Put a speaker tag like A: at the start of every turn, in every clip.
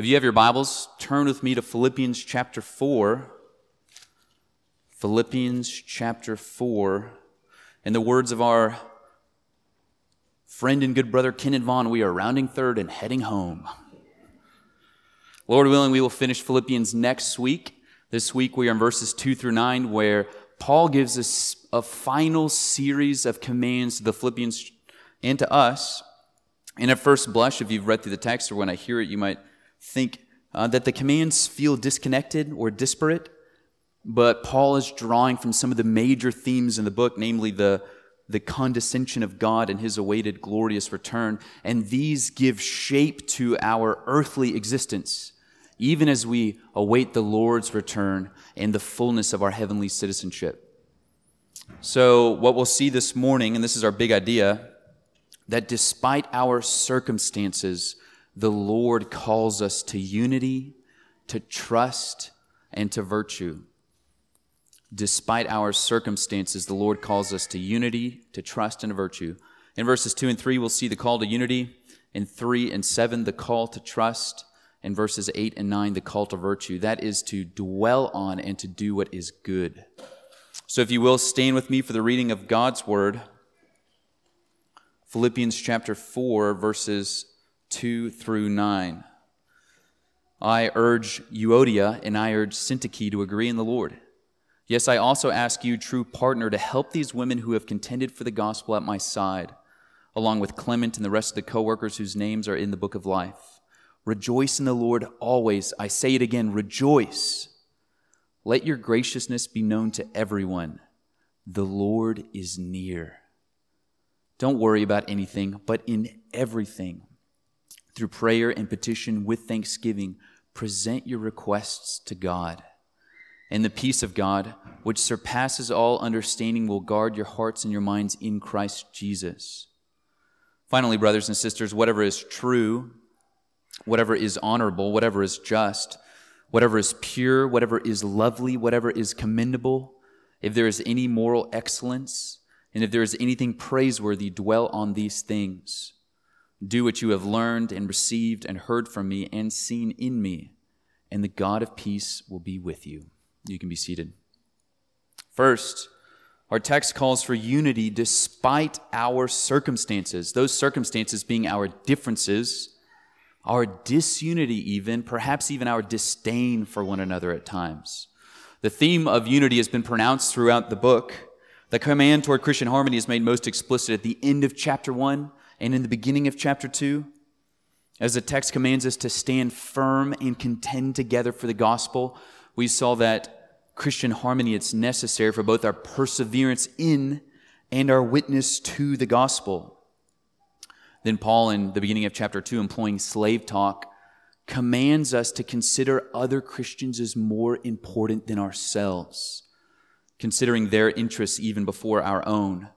A: If you have your Bibles, turn with me to Philippians chapter 4. Philippians chapter 4. In the words of our friend and good brother Kenneth Vaughn, we are rounding third and heading home. Lord willing, we will finish Philippians next week. This week we are in verses 2 through 9, where Paul gives us a final series of commands to the Philippians and to us. And at first blush, if you've read through the text or when I hear it, you might think uh, that the commands feel disconnected or disparate. But Paul is drawing from some of the major themes in the book, namely the, the condescension of God and his awaited glorious return. And these give shape to our earthly existence, even as we await the Lord's return and the fullness of our heavenly citizenship. So, what we'll see this morning, and this is our big idea, that despite our circumstances, the Lord calls us to unity, to trust, and to virtue. Despite our circumstances, the Lord calls us to unity, to trust, and to virtue. In verses 2 and 3, we'll see the call to unity. In 3 and 7, the call to trust. In verses 8 and 9, the call to virtue. That is to dwell on and to do what is good. So, if you will, stand with me for the reading of God's word. Philippians chapter 4, verses 2 through 9. I urge Euodia and I urge Syntyche to agree in the Lord. Yes, I also ask you, true partner, to help these women who have contended for the gospel at my side, along with Clement and the rest of the co workers whose names are in the book of life. Rejoice in the Lord always. I say it again, rejoice. Let your graciousness be known to everyone. The Lord is near. Don't worry about anything, but in everything, through prayer and petition with thanksgiving, present your requests to God. And the peace of God, which surpasses all understanding, will guard your hearts and your minds in Christ Jesus. Finally, brothers and sisters, whatever is true, whatever is honorable, whatever is just, whatever is pure, whatever is lovely, whatever is commendable, if there is any moral excellence, and if there is anything praiseworthy, dwell on these things. Do what you have learned and received and heard from me and seen in me, and the God of peace will be with you. You can be seated. First, our text calls for unity despite our circumstances, those circumstances being our differences, our disunity, even, perhaps even our disdain for one another at times. The theme of unity has been pronounced throughout the book. The command toward Christian harmony is made most explicit at the end of chapter 1 and in the beginning of chapter 2. As the text commands us to stand firm and contend together for the gospel, we saw that Christian harmony it's necessary for both our perseverance in and our witness to the gospel. Then Paul in the beginning of chapter 2 employing slave talk commands us to consider other Christians as more important than ourselves considering their interests even before our own.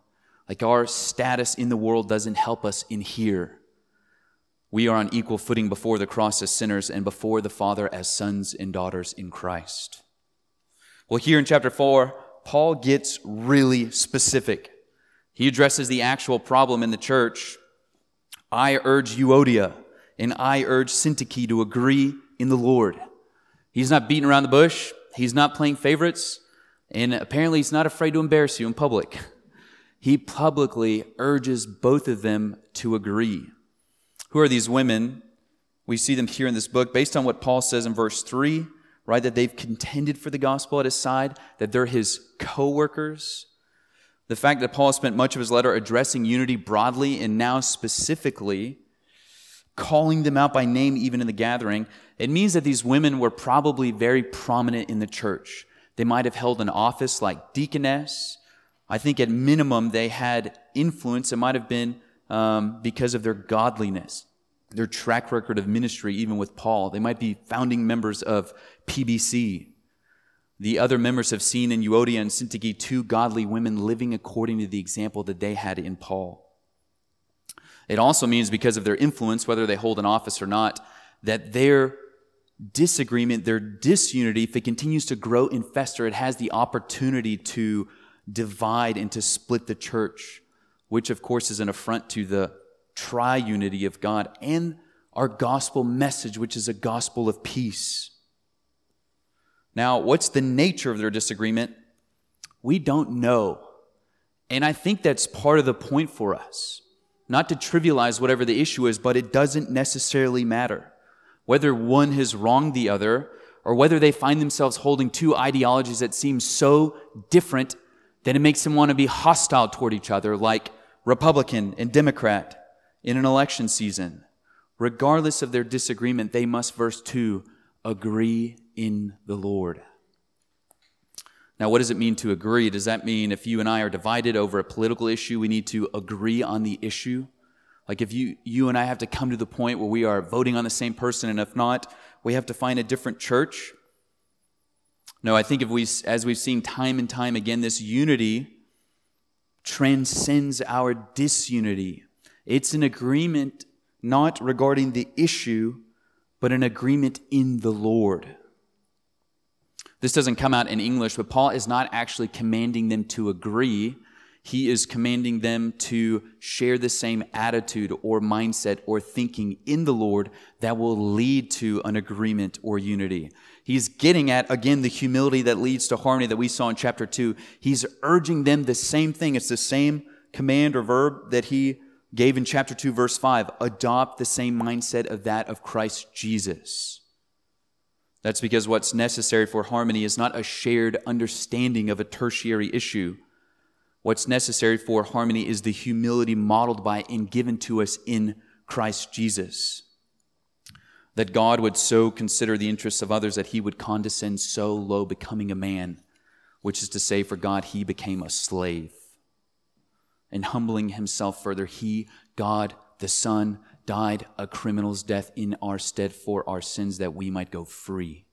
A: Like our status in the world doesn't help us in here. We are on equal footing before the cross as sinners and before the Father as sons and daughters in Christ. Well, here in chapter 4, Paul gets really specific. He addresses the actual problem in the church. I urge Euodia and I urge Syntyche to agree in the Lord. He's not beating around the bush. He's not playing favorites. And apparently, he's not afraid to embarrass you in public. He publicly urges both of them to agree. Who are these women? We see them here in this book based on what Paul says in verse 3, right? That they've contended for the gospel at his side, that they're his co workers. The fact that Paul spent much of his letter addressing unity broadly and now specifically calling them out by name even in the gathering, it means that these women were probably very prominent in the church. They might have held an office like deaconess. I think at minimum they had influence. It might have been um, because of their godliness, their track record of ministry, even with Paul. They might be founding members of PBC. The other members have seen in Euodia and Syntyche two godly women living according to the example that they had in Paul. It also means because of their influence, whether they hold an office or not, that their disagreement, their disunity, if it continues to grow and fester, it has the opportunity to divide and to split the church, which of course is an affront to the triunity of God and our gospel message, which is a gospel of peace. Now, what's the nature of their disagreement? We don't know. And I think that's part of the point for us. Not to trivialize whatever the issue is, but it doesn't necessarily matter. Whether one has wronged the other, or whether they find themselves holding two ideologies that seem so different that it makes them want to be hostile toward each other, like Republican and Democrat in an election season. Regardless of their disagreement, they must, verse 2, agree in the Lord. Now, what does it mean to agree? Does that mean if you and I are divided over a political issue, we need to agree on the issue? Like if you, you and I have to come to the point where we are voting on the same person, and if not, we have to find a different church? No, I think if we, as we've seen time and time again, this unity transcends our disunity. It's an agreement not regarding the issue, but an agreement in the Lord. This doesn't come out in English, but Paul is not actually commanding them to agree. He is commanding them to share the same attitude or mindset or thinking in the Lord that will lead to an agreement or unity. He's getting at, again, the humility that leads to harmony that we saw in chapter 2. He's urging them the same thing. It's the same command or verb that he gave in chapter 2, verse 5 adopt the same mindset of that of Christ Jesus. That's because what's necessary for harmony is not a shared understanding of a tertiary issue. What's necessary for harmony is the humility modeled by and given to us in Christ Jesus. That God would so consider the interests of others that he would condescend so low, becoming a man, which is to say, for God, he became a slave and humbling himself further, he, God the Son, died a criminal's death in our stead for our sins that we might go free.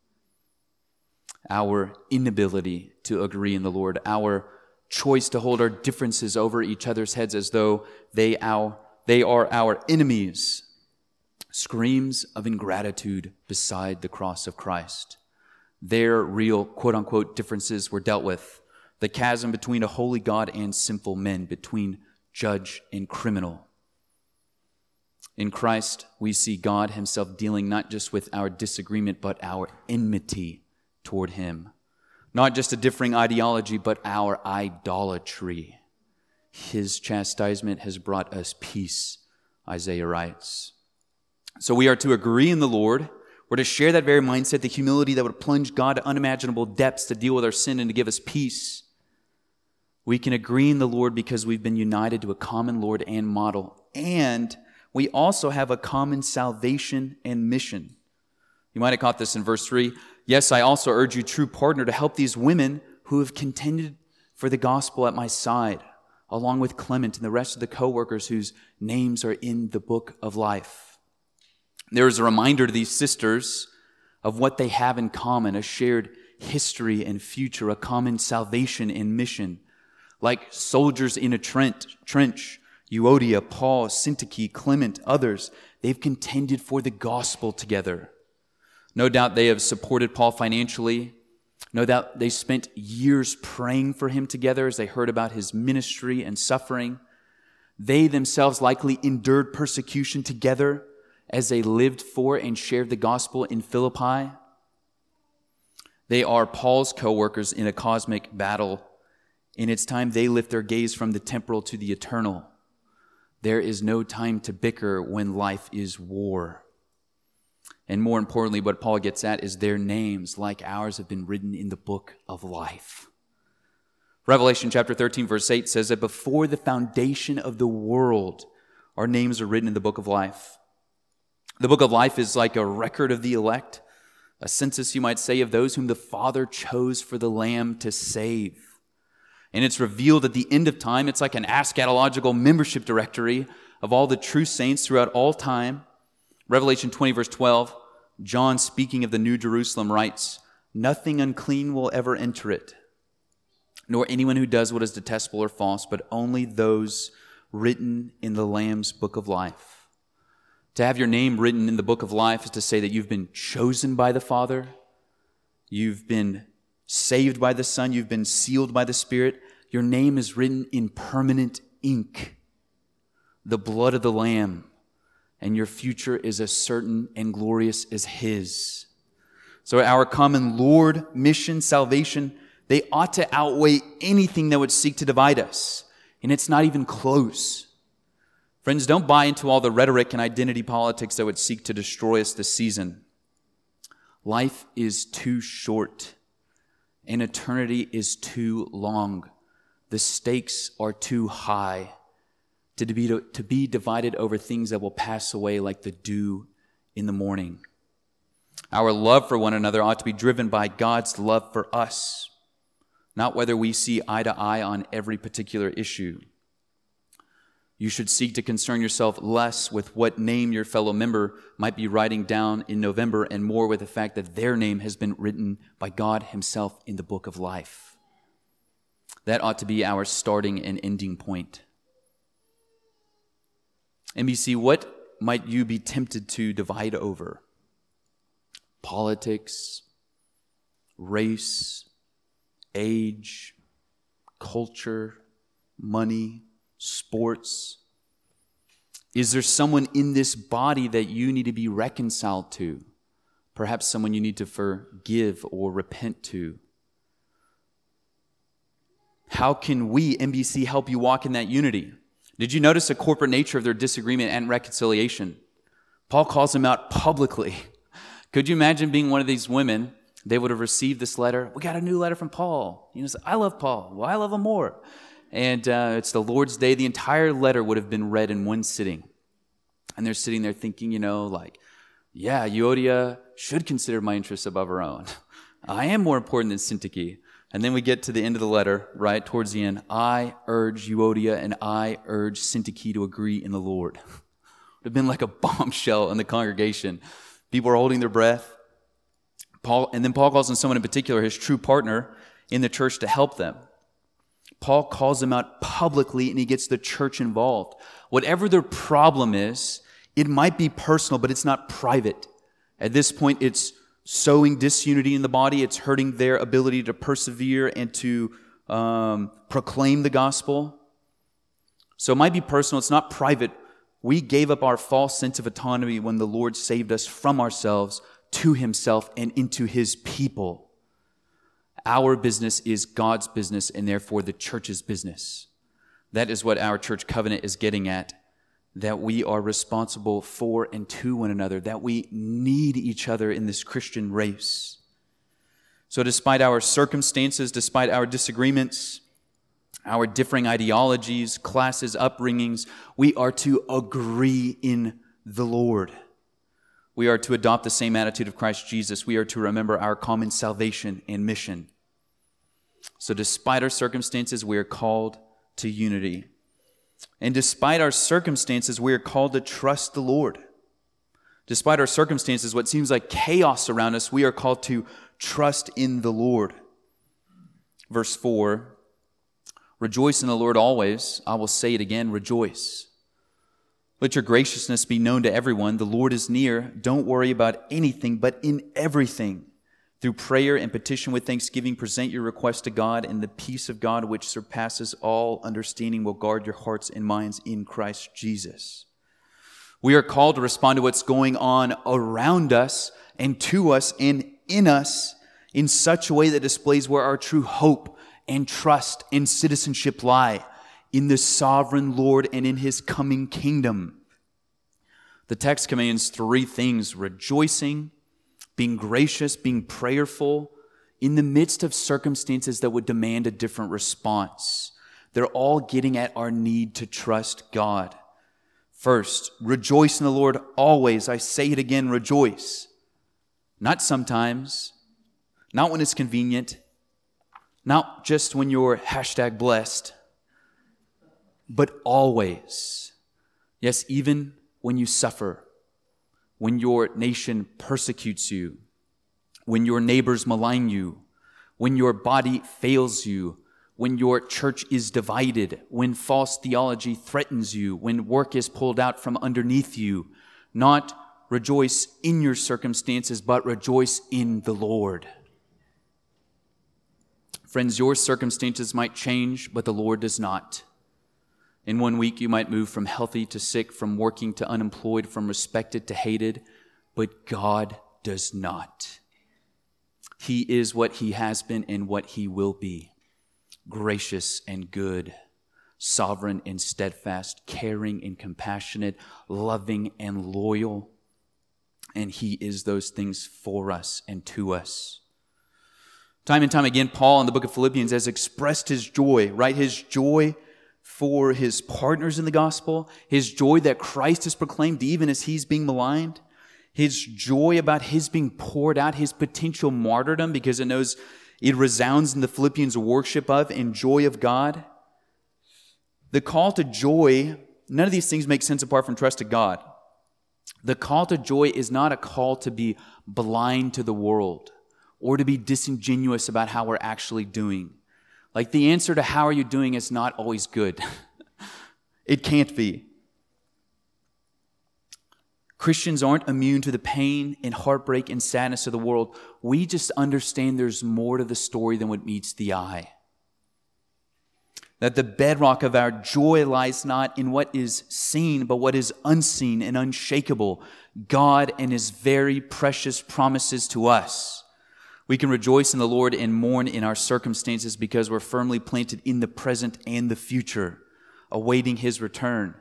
A: Our inability to agree in the Lord, our choice to hold our differences over each other's heads as though they, our, they are our enemies, screams of ingratitude beside the cross of Christ. Their real quote unquote differences were dealt with the chasm between a holy God and sinful men, between judge and criminal. In Christ, we see God Himself dealing not just with our disagreement, but our enmity toward Him. Not just a differing ideology, but our idolatry. His chastisement has brought us peace, Isaiah writes. So we are to agree in the Lord. We're to share that very mindset, the humility that would plunge God to unimaginable depths to deal with our sin and to give us peace. We can agree in the Lord because we've been united to a common Lord and model. And we also have a common salvation and mission. You might have caught this in verse 3. Yes, I also urge you, true partner, to help these women who have contended for the gospel at my side, along with Clement and the rest of the co workers whose names are in the book of life. There is a reminder to these sisters of what they have in common a shared history and future, a common salvation and mission like soldiers in a trench, trench Euodia, Paul, Syntyche, Clement, others, they've contended for the gospel together. No doubt they have supported Paul financially. No doubt they spent years praying for him together as they heard about his ministry and suffering. They themselves likely endured persecution together as they lived for and shared the gospel in Philippi. They are Paul's co workers in a cosmic battle in its time, they lift their gaze from the temporal to the eternal. There is no time to bicker when life is war. And more importantly, what Paul gets at is their names, like ours, have been written in the book of life. Revelation chapter 13, verse 8 says that before the foundation of the world, our names are written in the book of life. The book of life is like a record of the elect, a census, you might say, of those whom the Father chose for the Lamb to save and it's revealed at the end of time. It's like an eschatological membership directory of all the true saints throughout all time. Revelation 20, verse 12, John, speaking of the New Jerusalem, writes, Nothing unclean will ever enter it, nor anyone who does what is detestable or false, but only those written in the Lamb's book of life. To have your name written in the book of life is to say that you've been chosen by the Father, you've been saved by the Son, you've been sealed by the Spirit. Your name is written in permanent ink, the blood of the Lamb. and your future is as certain and glorious as His. So, our common Lord, mission, salvation, they ought to outweigh anything that would seek to divide us. And it's not even close. Friends, don't buy into all the rhetoric and identity politics that would seek to destroy us this season. Life is too short, and eternity is too long. The stakes are too high to be, to be divided over things that will pass away like the dew in the morning. Our love for one another ought to be driven by God's love for us, not whether we see eye to eye on every particular issue. You should seek to concern yourself less with what name your fellow member might be writing down in November and more with the fact that their name has been written by God Himself in the book of life. That ought to be our starting and ending point. NBC, what might you be tempted to divide over? Politics, race, age, culture, money sports? Is there someone in this body that you need to be reconciled to? Perhaps someone you need to forgive or repent to? How can we, NBC, help you walk in that unity? Did you notice the corporate nature of their disagreement and reconciliation? Paul calls them out publicly. Could you imagine being one of these women? They would have received this letter. We got a new letter from Paul. You know, I love Paul. Well, I love him more and uh, it's the Lord's Day. The entire letter would have been read in one sitting. And they're sitting there thinking, you know, like, yeah, Euodia should consider my interests above her own. I am more important than Syntyche. And then we get to the end of the letter, right towards the end. I urge Euodia and I urge Syntyche to agree in the Lord. it would have been like a bombshell in the congregation. People are holding their breath. Paul, and then Paul calls on someone in particular, his true partner in the church, to help them. Paul calls them out publicly and he gets the church involved. Whatever their problem is, it might be personal, but it's not private. At this point, it's sowing disunity in the body, it's hurting their ability to persevere and to um, proclaim the gospel. So it might be personal, it's not private. We gave up our false sense of autonomy when the Lord saved us from ourselves to himself and into his people. Our business is God's business and therefore the church's business. That is what our church covenant is getting at that we are responsible for and to one another, that we need each other in this Christian race. So, despite our circumstances, despite our disagreements, our differing ideologies, classes, upbringings, we are to agree in the Lord. We are to adopt the same attitude of Christ Jesus. We are to remember our common salvation and mission. So, despite our circumstances, we are called to unity. And despite our circumstances, we are called to trust the Lord. Despite our circumstances, what seems like chaos around us, we are called to trust in the Lord. Verse 4 Rejoice in the Lord always. I will say it again rejoice. Let your graciousness be known to everyone. The Lord is near. Don't worry about anything, but in everything. Through prayer and petition with thanksgiving, present your request to God, and the peace of God, which surpasses all understanding, will guard your hearts and minds in Christ Jesus. We are called to respond to what's going on around us and to us and in us in such a way that displays where our true hope and trust and citizenship lie in the sovereign Lord and in his coming kingdom. The text commands three things rejoicing, being gracious, being prayerful in the midst of circumstances that would demand a different response. They're all getting at our need to trust God. First, rejoice in the Lord always. I say it again, rejoice. Not sometimes, not when it's convenient, not just when you're hashtag blessed, but always. Yes, even when you suffer when your nation persecutes you, when your neighbors malign you, when your body fails you, when your church is divided, when false theology threatens you, when work is pulled out from underneath you, not rejoice in your circumstances, but rejoice in the Lord. Friends, your circumstances might change, but the Lord does not. In one week, you might move from healthy to sick, from working to unemployed, from respected to hated, but God does not. He is what He has been and what He will be gracious and good, sovereign and steadfast, caring and compassionate, loving and loyal. And He is those things for us and to us. Time and time again, Paul in the book of Philippians has expressed his joy, right? His joy for his partners in the gospel, his joy that Christ is proclaimed even as he's being maligned, his joy about his being poured out, his potential martyrdom because it knows it resounds in the Philippians' worship of and joy of God. The call to joy, none of these things make sense apart from trust to God. The call to joy is not a call to be blind to the world or to be disingenuous about how we're actually doing. Like the answer to how are you doing is not always good. it can't be. Christians aren't immune to the pain and heartbreak and sadness of the world. We just understand there's more to the story than what meets the eye. That the bedrock of our joy lies not in what is seen, but what is unseen and unshakable God and His very precious promises to us. We can rejoice in the Lord and mourn in our circumstances because we're firmly planted in the present and the future, awaiting His return.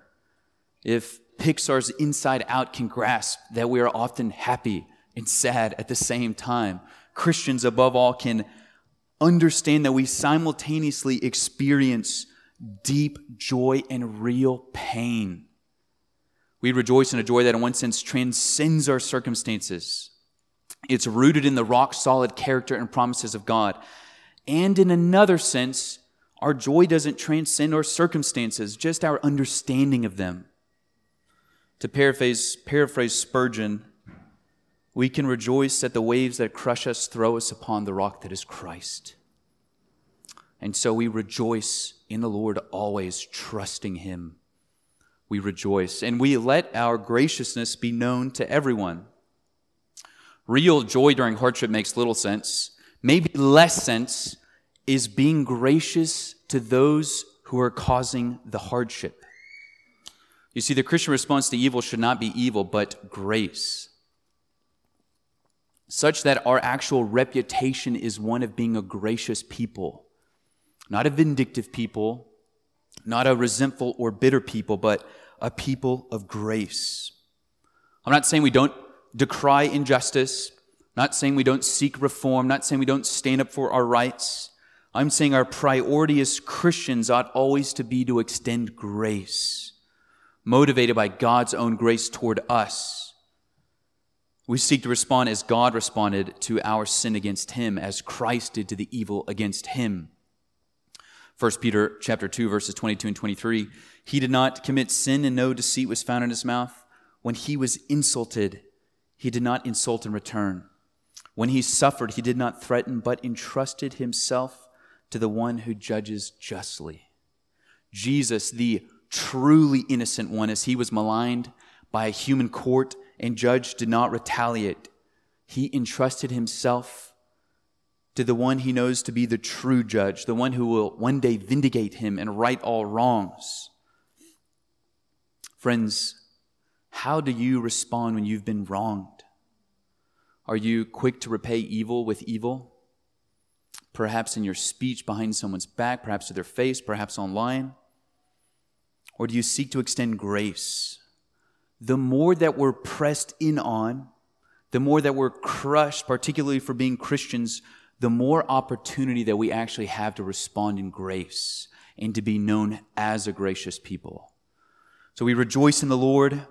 A: If Pixar's Inside Out can grasp that we are often happy and sad at the same time. Christians, above all, can understand that we simultaneously experience deep joy and real pain. We rejoice in a joy that, in one sense, transcends our circumstances. It's rooted in the rock solid character and promises of God. And in another sense, our joy doesn't transcend our circumstances, just our understanding of them. To paraphrase, paraphrase Spurgeon, we can rejoice that the waves that crush us throw us upon the rock that is Christ. And so we rejoice in the Lord always, trusting Him. We rejoice and we let our graciousness be known to everyone. Real joy during hardship makes little sense. Maybe less sense is being gracious to those who are causing the hardship. You see, the Christian response to evil should not be evil, but grace. Such that our actual reputation is one of being a gracious people, not a vindictive people, not a resentful or bitter people, but a people of grace. I'm not saying we don't decry injustice, not saying we don't seek reform, not saying we don't stand up for our rights. I'm saying our priority as Christians ought always to be to extend grace motivated by God's own grace toward us. We seek to respond as God responded to our sin against him, as Christ did to the evil against him. 1 Peter chapter 2 verses 22 and 23 he did not commit sin and no deceit was found in his mouth when he was insulted he did not insult in return when he suffered he did not threaten but entrusted himself to the one who judges justly Jesus the truly innocent one as he was maligned by a human court and judge did not retaliate. He entrusted himself to the one he knows to be the true judge, the one who will one day vindicate him and right all wrongs. Friends, how do you respond when you've been wronged? Are you quick to repay evil with evil? Perhaps in your speech behind someone's back, perhaps to their face, perhaps online? Or do you seek to extend grace? The more that we're pressed in on, the more that we're crushed, particularly for being Christians, the more opportunity that we actually have to respond in grace and to be known as a gracious people. So we rejoice in the Lord.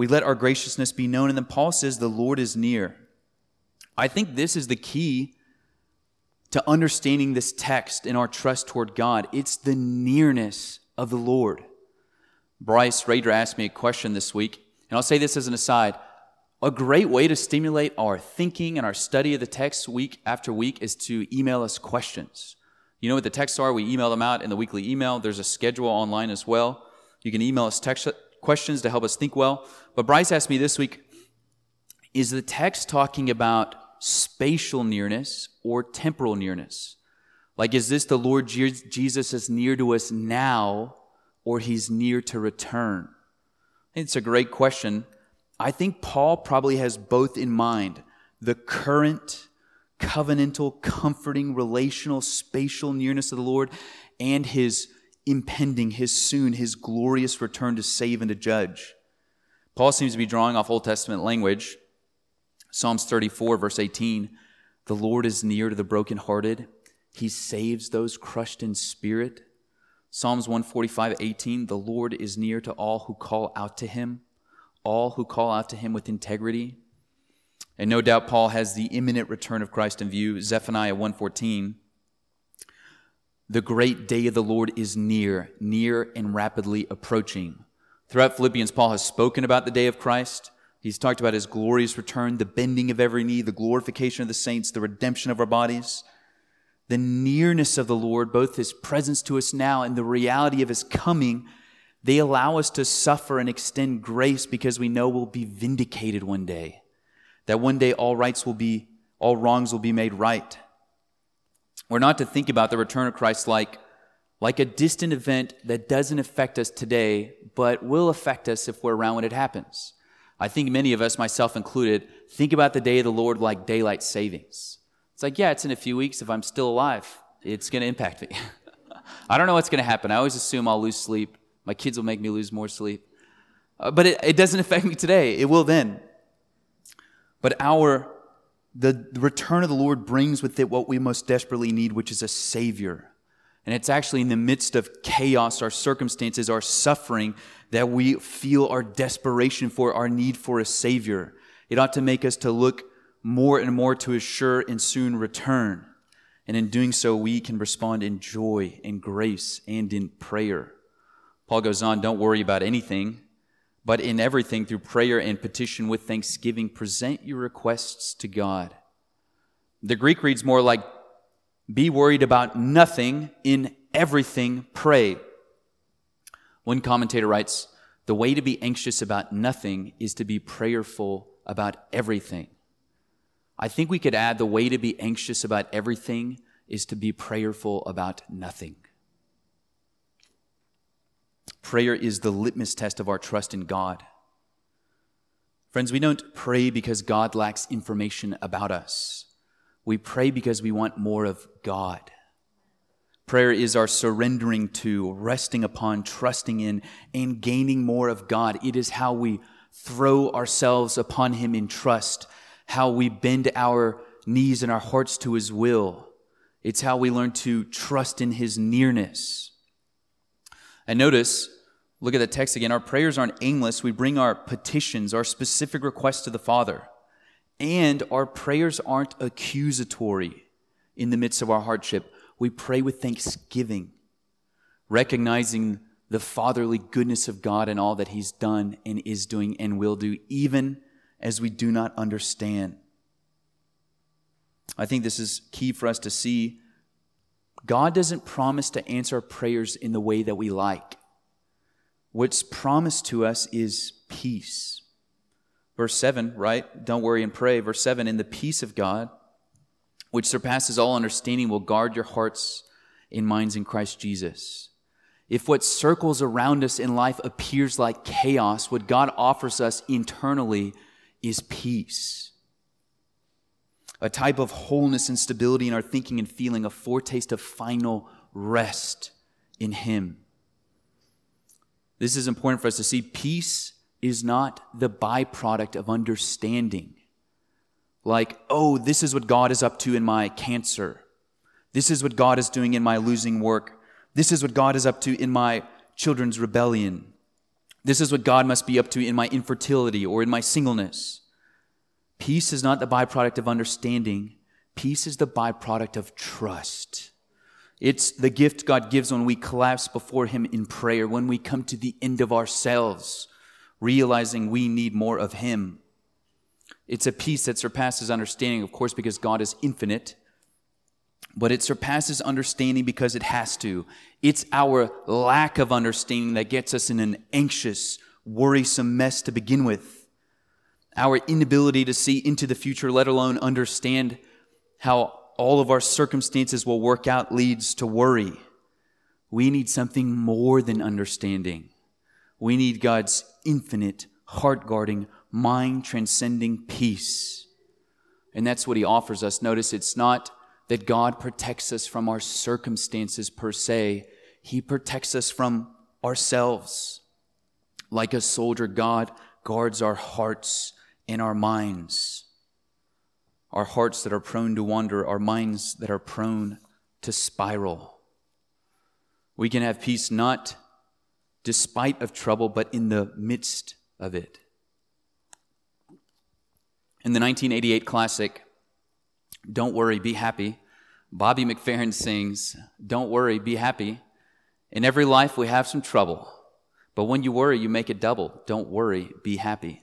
A: We let our graciousness be known. And then Paul says, The Lord is near. I think this is the key to understanding this text and our trust toward God. It's the nearness of the Lord. Bryce Rader asked me a question this week, and I'll say this as an aside. A great way to stimulate our thinking and our study of the text week after week is to email us questions. You know what the texts are? We email them out in the weekly email. There's a schedule online as well. You can email us text questions to help us think well. But Bryce asked me this week Is the text talking about spatial nearness or temporal nearness? Like, is this the Lord Jesus as near to us now or he's near to return? It's a great question. I think Paul probably has both in mind the current covenantal, comforting, relational, spatial nearness of the Lord and his impending, his soon, his glorious return to save and to judge. Paul seems to be drawing off Old Testament language. Psalms 34, verse 18 The Lord is near to the brokenhearted, he saves those crushed in spirit. Psalms 145, 18 The Lord is near to all who call out to him, all who call out to him with integrity. And no doubt Paul has the imminent return of Christ in view. Zephaniah 1:14 The great day of the Lord is near, near and rapidly approaching. Throughout Philippians Paul has spoken about the day of Christ. He's talked about his glorious return, the bending of every knee, the glorification of the saints, the redemption of our bodies. The nearness of the Lord, both his presence to us now and the reality of his coming, they allow us to suffer and extend grace because we know we'll be vindicated one day that one day all rights will be, all wrongs will be made right. We're not to think about the return of Christ like, like a distant event that doesn't affect us today, but will affect us if we're around when it happens. I think many of us, myself included, think about the day of the Lord like daylight savings. It's like, yeah, it's in a few weeks. If I'm still alive, it's going to impact me. I don't know what's going to happen. I always assume I'll lose sleep. My kids will make me lose more sleep. Uh, but it, it doesn't affect me today. It will then. But our the return of the Lord brings with it what we most desperately need, which is a Savior. And it's actually in the midst of chaos, our circumstances, our suffering, that we feel our desperation for, our need for a Savior. It ought to make us to look more and more to His sure and soon return. And in doing so, we can respond in joy, in grace, and in prayer. Paul goes on, don't worry about anything but in everything, through prayer and petition with thanksgiving, present your requests to God. The Greek reads more like, be worried about nothing, in everything, pray. One commentator writes, the way to be anxious about nothing is to be prayerful about everything. I think we could add the way to be anxious about everything is to be prayerful about nothing. Prayer is the litmus test of our trust in God. Friends, we don't pray because God lacks information about us. We pray because we want more of God. Prayer is our surrendering to, resting upon, trusting in, and gaining more of God. It is how we throw ourselves upon Him in trust, how we bend our knees and our hearts to His will. It's how we learn to trust in His nearness. And notice, look at the text again. Our prayers aren't aimless. We bring our petitions, our specific requests to the Father. And our prayers aren't accusatory in the midst of our hardship. We pray with thanksgiving, recognizing the fatherly goodness of God and all that He's done and is doing and will do, even as we do not understand. I think this is key for us to see God doesn't promise to answer our prayers in the way that we like. What's promised to us is peace. Verse 7, right? Don't worry and pray. Verse 7 In the peace of God, which surpasses all understanding, will guard your hearts and minds in Christ Jesus. If what circles around us in life appears like chaos, what God offers us internally is peace a type of wholeness and stability in our thinking and feeling, a foretaste of final rest in Him. This is important for us to see. Peace is not the byproduct of understanding. Like, oh, this is what God is up to in my cancer. This is what God is doing in my losing work. This is what God is up to in my children's rebellion. This is what God must be up to in my infertility or in my singleness. Peace is not the byproduct of understanding, peace is the byproduct of trust. It's the gift God gives when we collapse before Him in prayer, when we come to the end of ourselves, realizing we need more of Him. It's a peace that surpasses understanding, of course, because God is infinite, but it surpasses understanding because it has to. It's our lack of understanding that gets us in an anxious, worrisome mess to begin with our inability to see into the future, let alone understand how all of our circumstances will work out, leads to worry. We need something more than understanding. We need God's infinite, heart guarding, mind transcending peace. And that's what He offers us. Notice it's not that God protects us from our circumstances per se, He protects us from ourselves. Like a soldier, God guards our hearts and our minds. Our hearts that are prone to wander, our minds that are prone to spiral. We can have peace not despite of trouble, but in the midst of it. In the 1988 classic, Don't Worry, Be Happy, Bobby McFerrin sings, Don't worry, be happy. In every life we have some trouble, but when you worry, you make it double. Don't worry, be happy.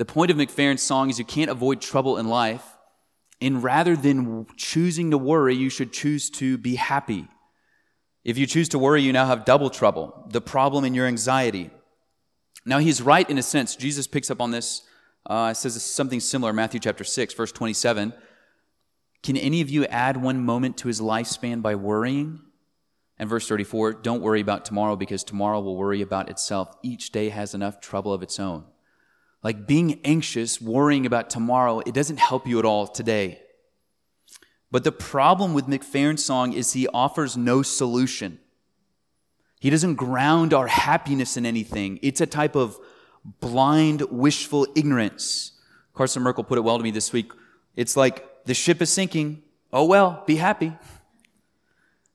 A: The point of McFerrin's song is you can't avoid trouble in life, and rather than choosing to worry, you should choose to be happy. If you choose to worry, you now have double trouble the problem in your anxiety. Now, he's right in a sense. Jesus picks up on this, uh, says something similar, Matthew chapter 6, verse 27. Can any of you add one moment to his lifespan by worrying? And verse 34 Don't worry about tomorrow because tomorrow will worry about itself. Each day has enough trouble of its own. Like being anxious, worrying about tomorrow, it doesn't help you at all today. But the problem with McFerrin's song is he offers no solution. He doesn't ground our happiness in anything. It's a type of blind, wishful ignorance. Carson Merkel put it well to me this week. It's like the ship is sinking. Oh well, be happy.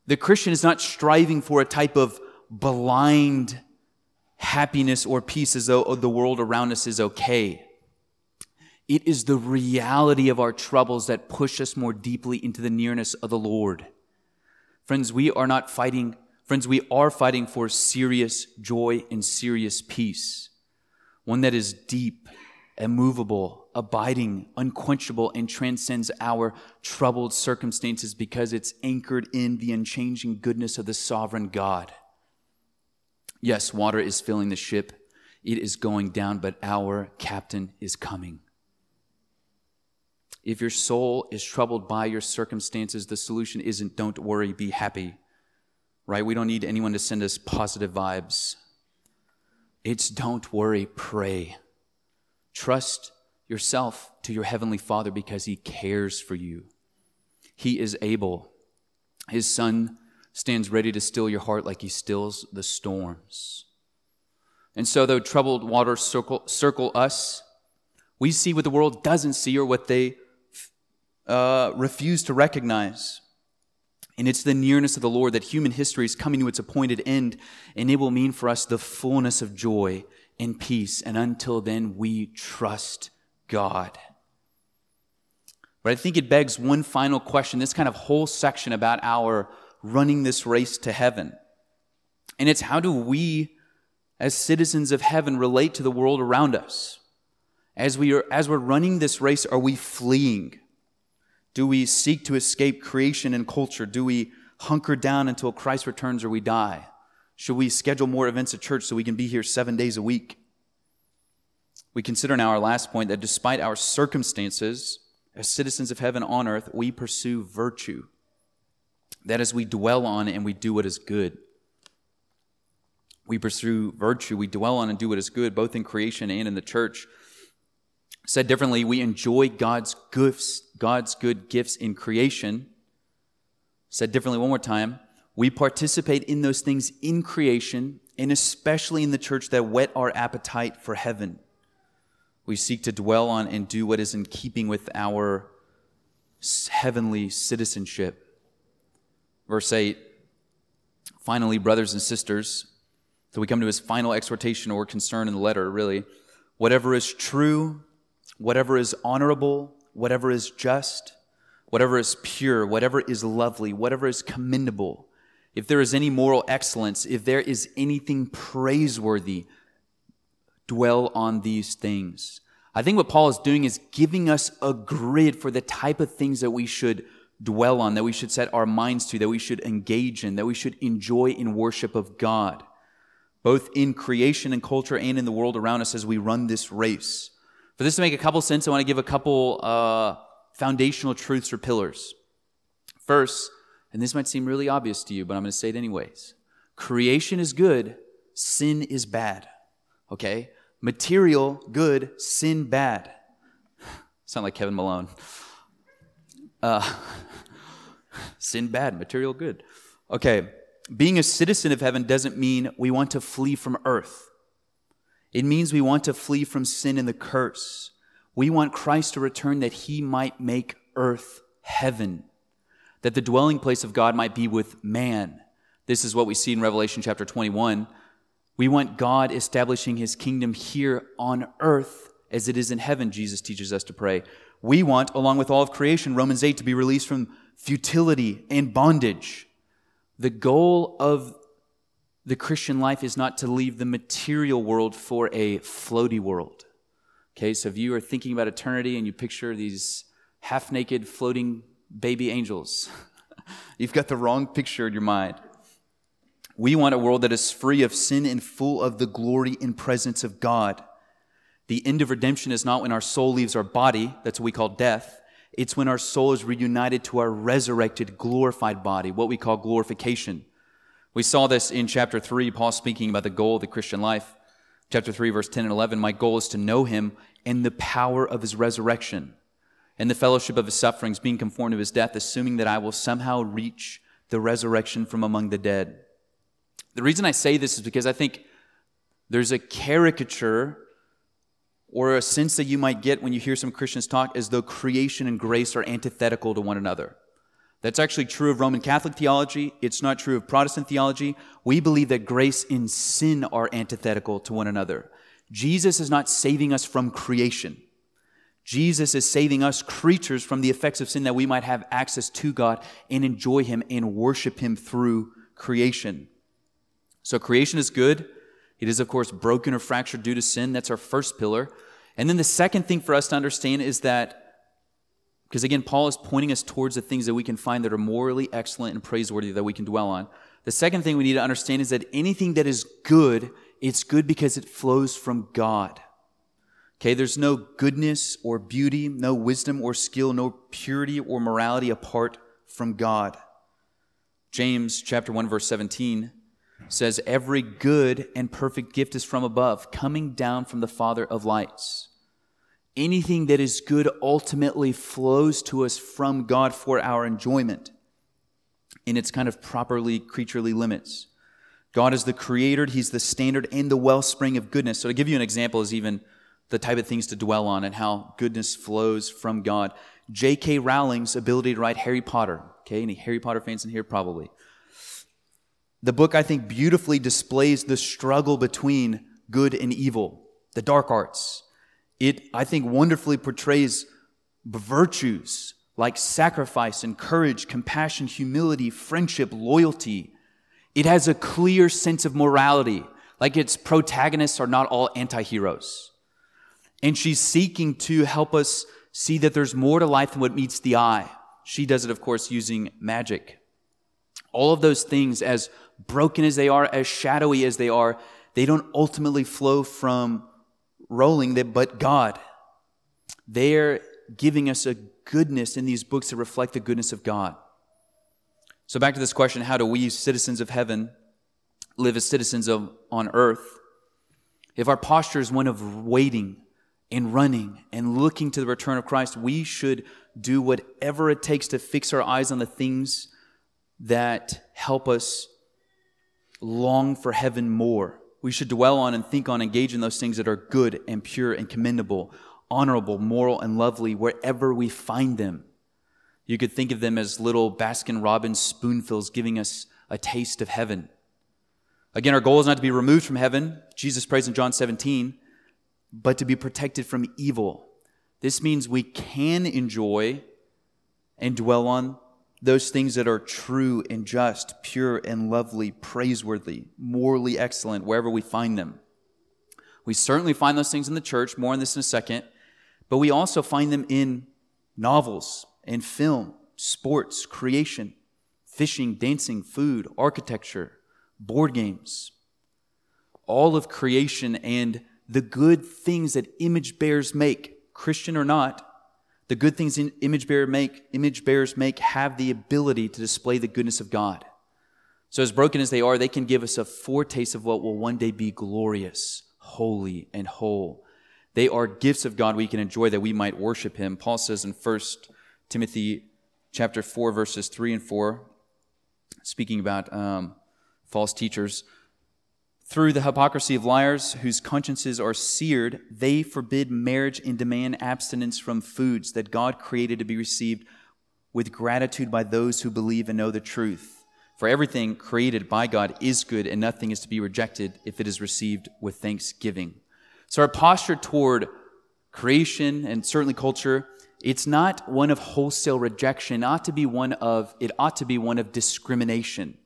A: The Christian is not striving for a type of blind happiness or peace as though the world around us is okay. It is the reality of our troubles that push us more deeply into the nearness of the Lord. Friends, we are not fighting, friends, we are fighting for serious joy and serious peace. One that is deep, immovable, abiding, unquenchable, and transcends our troubled circumstances because it's anchored in the unchanging goodness of the sovereign God. Yes, water is filling the ship, it is going down, but our captain is coming. If your soul is troubled by your circumstances, the solution isn't don't worry, be happy. Right? We don't need anyone to send us positive vibes. It's don't worry, pray. Trust yourself to your heavenly Father because he cares for you. He is able. His son stands ready to still your heart like he stills the storms. And so, though troubled waters circle, circle us, we see what the world doesn't see or what they uh, refuse to recognize. And it's the nearness of the Lord that human history is coming to its appointed end, and it will mean for us the fullness of joy and peace. And until then, we trust God. But I think it begs one final question this kind of whole section about our running this race to heaven. And it's how do we, as citizens of heaven, relate to the world around us? As, we are, as we're running this race, are we fleeing? Do we seek to escape creation and culture? Do we hunker down until Christ returns or we die? Should we schedule more events at church so we can be here seven days a week? We consider now our last point that despite our circumstances, as citizens of heaven on earth, we pursue virtue. That is, we dwell on and we do what is good. We pursue virtue, we dwell on and do what is good, both in creation and in the church. Said differently, we enjoy God's gifts, God's good gifts in creation. Said differently one more time, we participate in those things in creation and especially in the church that whet our appetite for heaven. We seek to dwell on and do what is in keeping with our heavenly citizenship. Verse 8 Finally, brothers and sisters, so we come to his final exhortation or concern in the letter, really. Whatever is true, whatever is honorable, whatever is just, whatever is pure, whatever is lovely, whatever is commendable, if there is any moral excellence, if there is anything praiseworthy, dwell on these things. I think what Paul is doing is giving us a grid for the type of things that we should dwell on, that we should set our minds to, that we should engage in, that we should enjoy in worship of God, both in creation and culture and in the world around us as we run this race. For this to make a couple sense, I want to give a couple uh, foundational truths or pillars. First, and this might seem really obvious to you, but I'm going to say it anyways Creation is good, sin is bad. Okay? Material, good, sin, bad. Sound like Kevin Malone. Uh, sin, bad, material, good. Okay, being a citizen of heaven doesn't mean we want to flee from earth. It means we want to flee from sin and the curse. We want Christ to return that he might make earth heaven, that the dwelling place of God might be with man. This is what we see in Revelation chapter 21. We want God establishing his kingdom here on earth as it is in heaven, Jesus teaches us to pray. We want, along with all of creation, Romans 8, to be released from futility and bondage. The goal of the Christian life is not to leave the material world for a floaty world. Okay, so if you are thinking about eternity and you picture these half naked floating baby angels, you've got the wrong picture in your mind. We want a world that is free of sin and full of the glory and presence of God. The end of redemption is not when our soul leaves our body, that's what we call death. It's when our soul is reunited to our resurrected, glorified body, what we call glorification. We saw this in chapter 3, Paul speaking about the goal of the Christian life. Chapter 3, verse 10 and 11 My goal is to know him and the power of his resurrection and the fellowship of his sufferings, being conformed to his death, assuming that I will somehow reach the resurrection from among the dead. The reason I say this is because I think there's a caricature or a sense that you might get when you hear some Christians talk as though creation and grace are antithetical to one another. That's actually true of Roman Catholic theology. It's not true of Protestant theology. We believe that grace and sin are antithetical to one another. Jesus is not saving us from creation. Jesus is saving us creatures from the effects of sin that we might have access to God and enjoy Him and worship Him through creation. So creation is good. It is, of course, broken or fractured due to sin. That's our first pillar. And then the second thing for us to understand is that, because again, Paul is pointing us towards the things that we can find that are morally excellent and praiseworthy that we can dwell on. The second thing we need to understand is that anything that is good, it's good because it flows from God. Okay, there's no goodness or beauty, no wisdom or skill, no purity or morality apart from God. James chapter 1 verse 17 says, Every good and perfect gift is from above, coming down from the Father of lights. Anything that is good ultimately flows to us from God for our enjoyment in its kind of properly creaturely limits. God is the creator, He's the standard and the wellspring of goodness. So, to give you an example, is even the type of things to dwell on and how goodness flows from God. J.K. Rowling's ability to write Harry Potter. Okay, any Harry Potter fans in here? Probably. The book, I think, beautifully displays the struggle between good and evil, the dark arts. It, I think, wonderfully portrays virtues like sacrifice and courage, compassion, humility, friendship, loyalty. It has a clear sense of morality, like its protagonists are not all anti heroes. And she's seeking to help us see that there's more to life than what meets the eye. She does it, of course, using magic. All of those things, as broken as they are, as shadowy as they are, they don't ultimately flow from Rowling, but God. They're giving us a goodness in these books that reflect the goodness of God. So, back to this question how do we, citizens of heaven, live as citizens of, on earth? If our posture is one of waiting and running and looking to the return of Christ, we should do whatever it takes to fix our eyes on the things that help us long for heaven more. We should dwell on and think on, engage in those things that are good and pure and commendable, honorable, moral, and lovely wherever we find them. You could think of them as little Baskin Robbins spoonfuls giving us a taste of heaven. Again, our goal is not to be removed from heaven. Jesus prays in John 17, but to be protected from evil. This means we can enjoy and dwell on those things that are true and just, pure and lovely, praiseworthy, morally excellent, wherever we find them. We certainly find those things in the church, more on this in a second, but we also find them in novels and film, sports, creation, fishing, dancing, food, architecture, board games. All of creation and the good things that image bearers make, Christian or not, the good things image, bearer make, image bearers make have the ability to display the goodness of God. So, as broken as they are, they can give us a foretaste of what will one day be glorious, holy, and whole. They are gifts of God we can enjoy that we might worship Him. Paul says in 1 Timothy chapter 4, verses 3 and 4, speaking about um, false teachers. Through the hypocrisy of liars whose consciences are seared, they forbid marriage and demand abstinence from foods that God created to be received with gratitude by those who believe and know the truth. For everything created by God is good, and nothing is to be rejected if it is received with thanksgiving. So, our posture toward creation and certainly culture, it's not one of wholesale rejection. It ought to be one of, it ought to be one of discrimination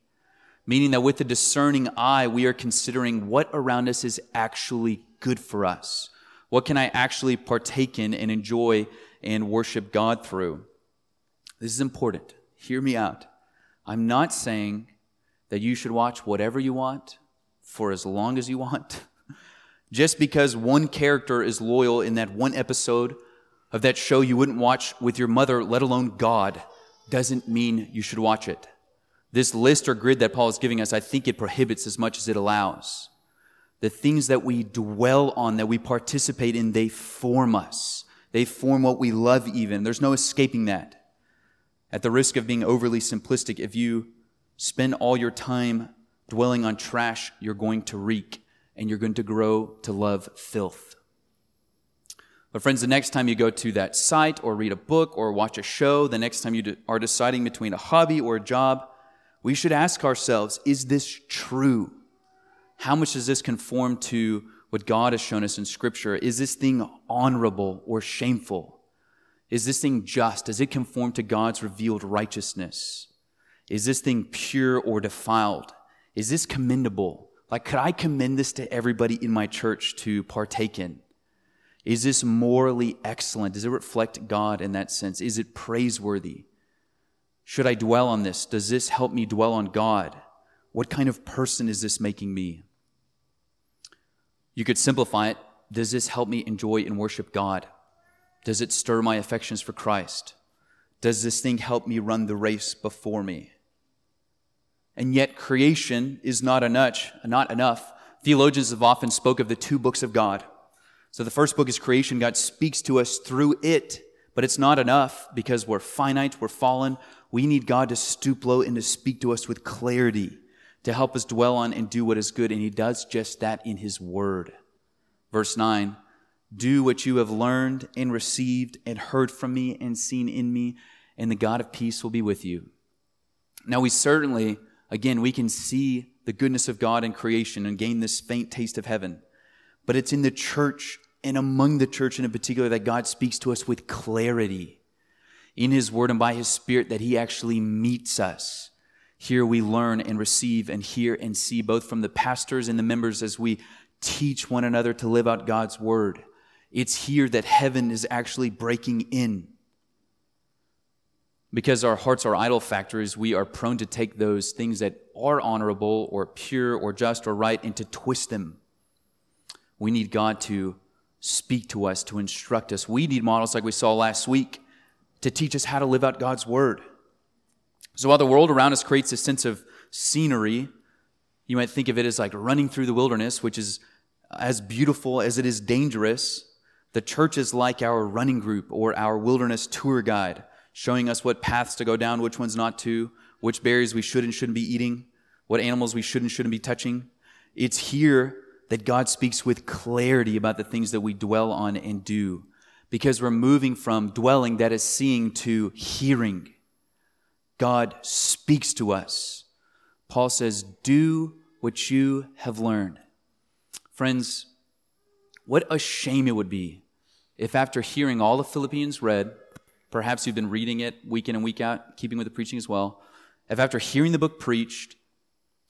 A: meaning that with the discerning eye, we are considering what around us is actually good for us. What can I actually partake in and enjoy and worship God through? This is important. Hear me out. I'm not saying that you should watch whatever you want for as long as you want. Just because one character is loyal in that one episode of that show you wouldn't watch with your mother, let alone God, doesn't mean you should watch it. This list or grid that Paul is giving us, I think it prohibits as much as it allows. The things that we dwell on, that we participate in, they form us. They form what we love, even. There's no escaping that. At the risk of being overly simplistic, if you spend all your time dwelling on trash, you're going to reek and you're going to grow to love filth. But, friends, the next time you go to that site or read a book or watch a show, the next time you are deciding between a hobby or a job, we should ask ourselves is this true? How much does this conform to what God has shown us in Scripture? Is this thing honorable or shameful? Is this thing just? Does it conform to God's revealed righteousness? Is this thing pure or defiled? Is this commendable? Like, could I commend this to everybody in my church to partake in? Is this morally excellent? Does it reflect God in that sense? Is it praiseworthy? Should I dwell on this? Does this help me dwell on God? What kind of person is this making me? You could simplify it. Does this help me enjoy and worship God? Does it stir my affections for Christ? Does this thing help me run the race before me? And yet, creation is not enough. Not enough. Theologians have often spoke of the two books of God. So the first book is creation. God speaks to us through it, but it's not enough because we're finite, we're fallen, we need God to stoop low and to speak to us with clarity, to help us dwell on and do what is good. And He does just that in His Word. Verse 9 Do what you have learned and received and heard from me and seen in me, and the God of peace will be with you. Now, we certainly, again, we can see the goodness of God in creation and gain this faint taste of heaven. But it's in the church and among the church in particular that God speaks to us with clarity in His Word and by His Spirit that He actually meets us. Here we learn and receive and hear and see both from the pastors and the members as we teach one another to live out God's Word. It's here that heaven is actually breaking in. Because our hearts are idol factories, we are prone to take those things that are honorable or pure or just or right and to twist them. We need God to speak to us, to instruct us. We need models like we saw last week to teach us how to live out God's word. So while the world around us creates a sense of scenery, you might think of it as like running through the wilderness, which is as beautiful as it is dangerous. The church is like our running group or our wilderness tour guide, showing us what paths to go down, which ones not to, which berries we should and shouldn't be eating, what animals we should and shouldn't be touching. It's here that God speaks with clarity about the things that we dwell on and do because we're moving from dwelling, that is seeing, to hearing. God speaks to us. Paul says, Do what you have learned. Friends, what a shame it would be if after hearing all of Philippians read, perhaps you've been reading it week in and week out, keeping with the preaching as well, if after hearing the book preached,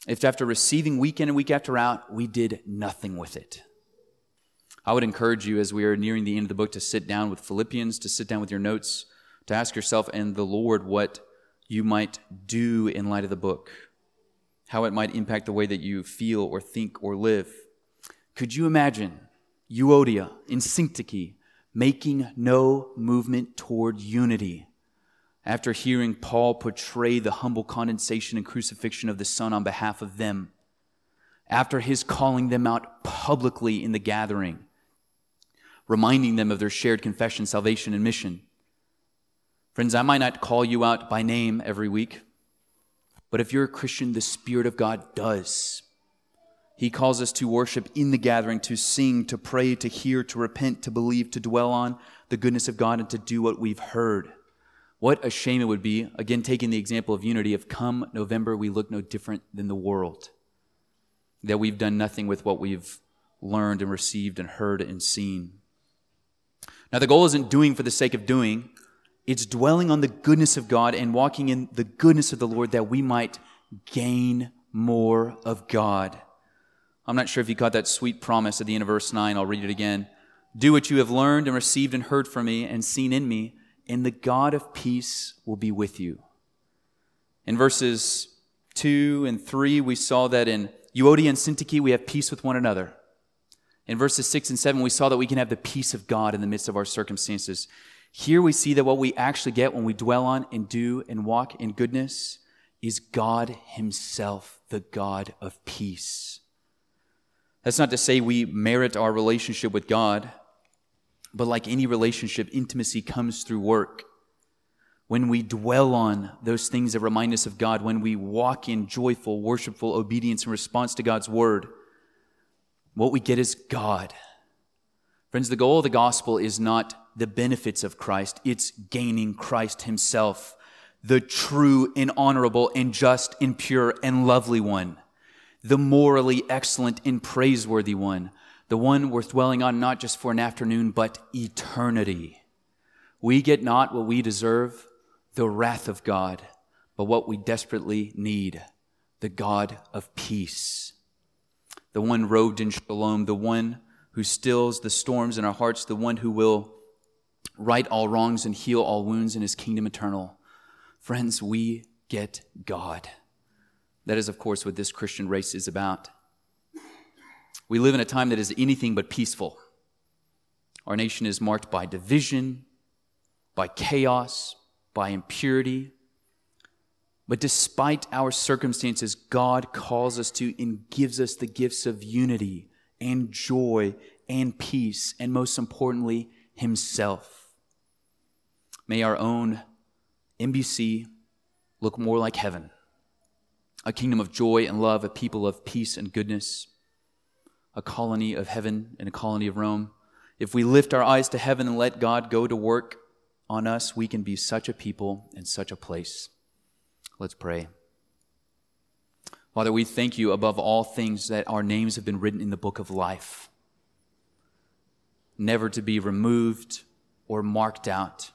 A: if after receiving week in and week after out, we did nothing with it. I would encourage you as we are nearing the end of the book to sit down with Philippians, to sit down with your notes, to ask yourself and the Lord what you might do in light of the book, how it might impact the way that you feel or think or live. Could you imagine Euodia in Syntyche making no movement toward unity? after hearing Paul portray the humble condensation and crucifixion of the Son on behalf of them, after his calling them out publicly in the gathering, reminding them of their shared confession, salvation, and mission. Friends, I might not call you out by name every week, but if you're a Christian, the Spirit of God does. He calls us to worship in the gathering, to sing, to pray, to hear, to repent, to believe, to dwell on the goodness of God, and to do what we've heard. What a shame it would be, again, taking the example of unity, if come November we look no different than the world. That we've done nothing with what we've learned and received and heard and seen. Now, the goal isn't doing for the sake of doing, it's dwelling on the goodness of God and walking in the goodness of the Lord that we might gain more of God. I'm not sure if you caught that sweet promise at the end of verse 9. I'll read it again. Do what you have learned and received and heard from me and seen in me and the God of peace will be with you. In verses 2 and 3, we saw that in Euodia and Syntyche, we have peace with one another. In verses 6 and 7, we saw that we can have the peace of God in the midst of our circumstances. Here we see that what we actually get when we dwell on and do and walk in goodness is God Himself, the God of peace. That's not to say we merit our relationship with God. But like any relationship, intimacy comes through work. When we dwell on those things that remind us of God, when we walk in joyful, worshipful obedience in response to God's word, what we get is God. Friends, the goal of the gospel is not the benefits of Christ, it's gaining Christ himself, the true and honorable and just and pure and lovely one, the morally excellent and praiseworthy one, the one worth dwelling on not just for an afternoon, but eternity. We get not what we deserve, the wrath of God, but what we desperately need, the God of peace. The one robed in shalom, the one who stills the storms in our hearts, the one who will right all wrongs and heal all wounds in his kingdom eternal. Friends, we get God. That is, of course, what this Christian race is about. We live in a time that is anything but peaceful. Our nation is marked by division, by chaos, by impurity. But despite our circumstances, God calls us to and gives us the gifts of unity and joy and peace, and most importantly, Himself. May our own NBC look more like heaven a kingdom of joy and love, a people of peace and goodness a colony of heaven and a colony of Rome. If we lift our eyes to heaven and let God go to work on us, we can be such a people and such a place. Let's pray. Father, we thank you above all things that our names have been written in the book of life, never to be removed or marked out,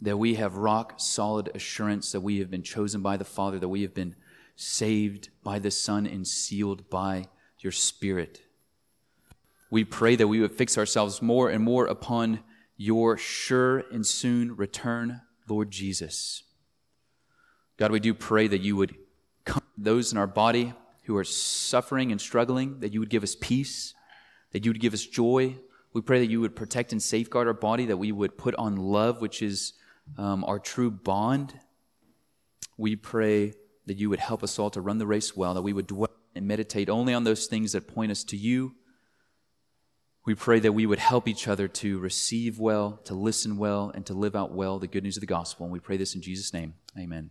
A: that we have rock solid assurance that we have been chosen by the Father, that we have been saved by the Son and sealed by your Spirit we pray that we would fix ourselves more and more upon your sure and soon return, Lord Jesus. God, we do pray that you would come those in our body who are suffering and struggling, that you would give us peace, that you would give us joy. We pray that you would protect and safeguard our body, that we would put on love, which is um, our true bond. We pray that you would help us all to run the race well, that we would dwell and meditate only on those things that point us to you we pray that we would help each other to receive well, to listen well, and to live out well the good news of the gospel. And we pray this in Jesus' name. Amen.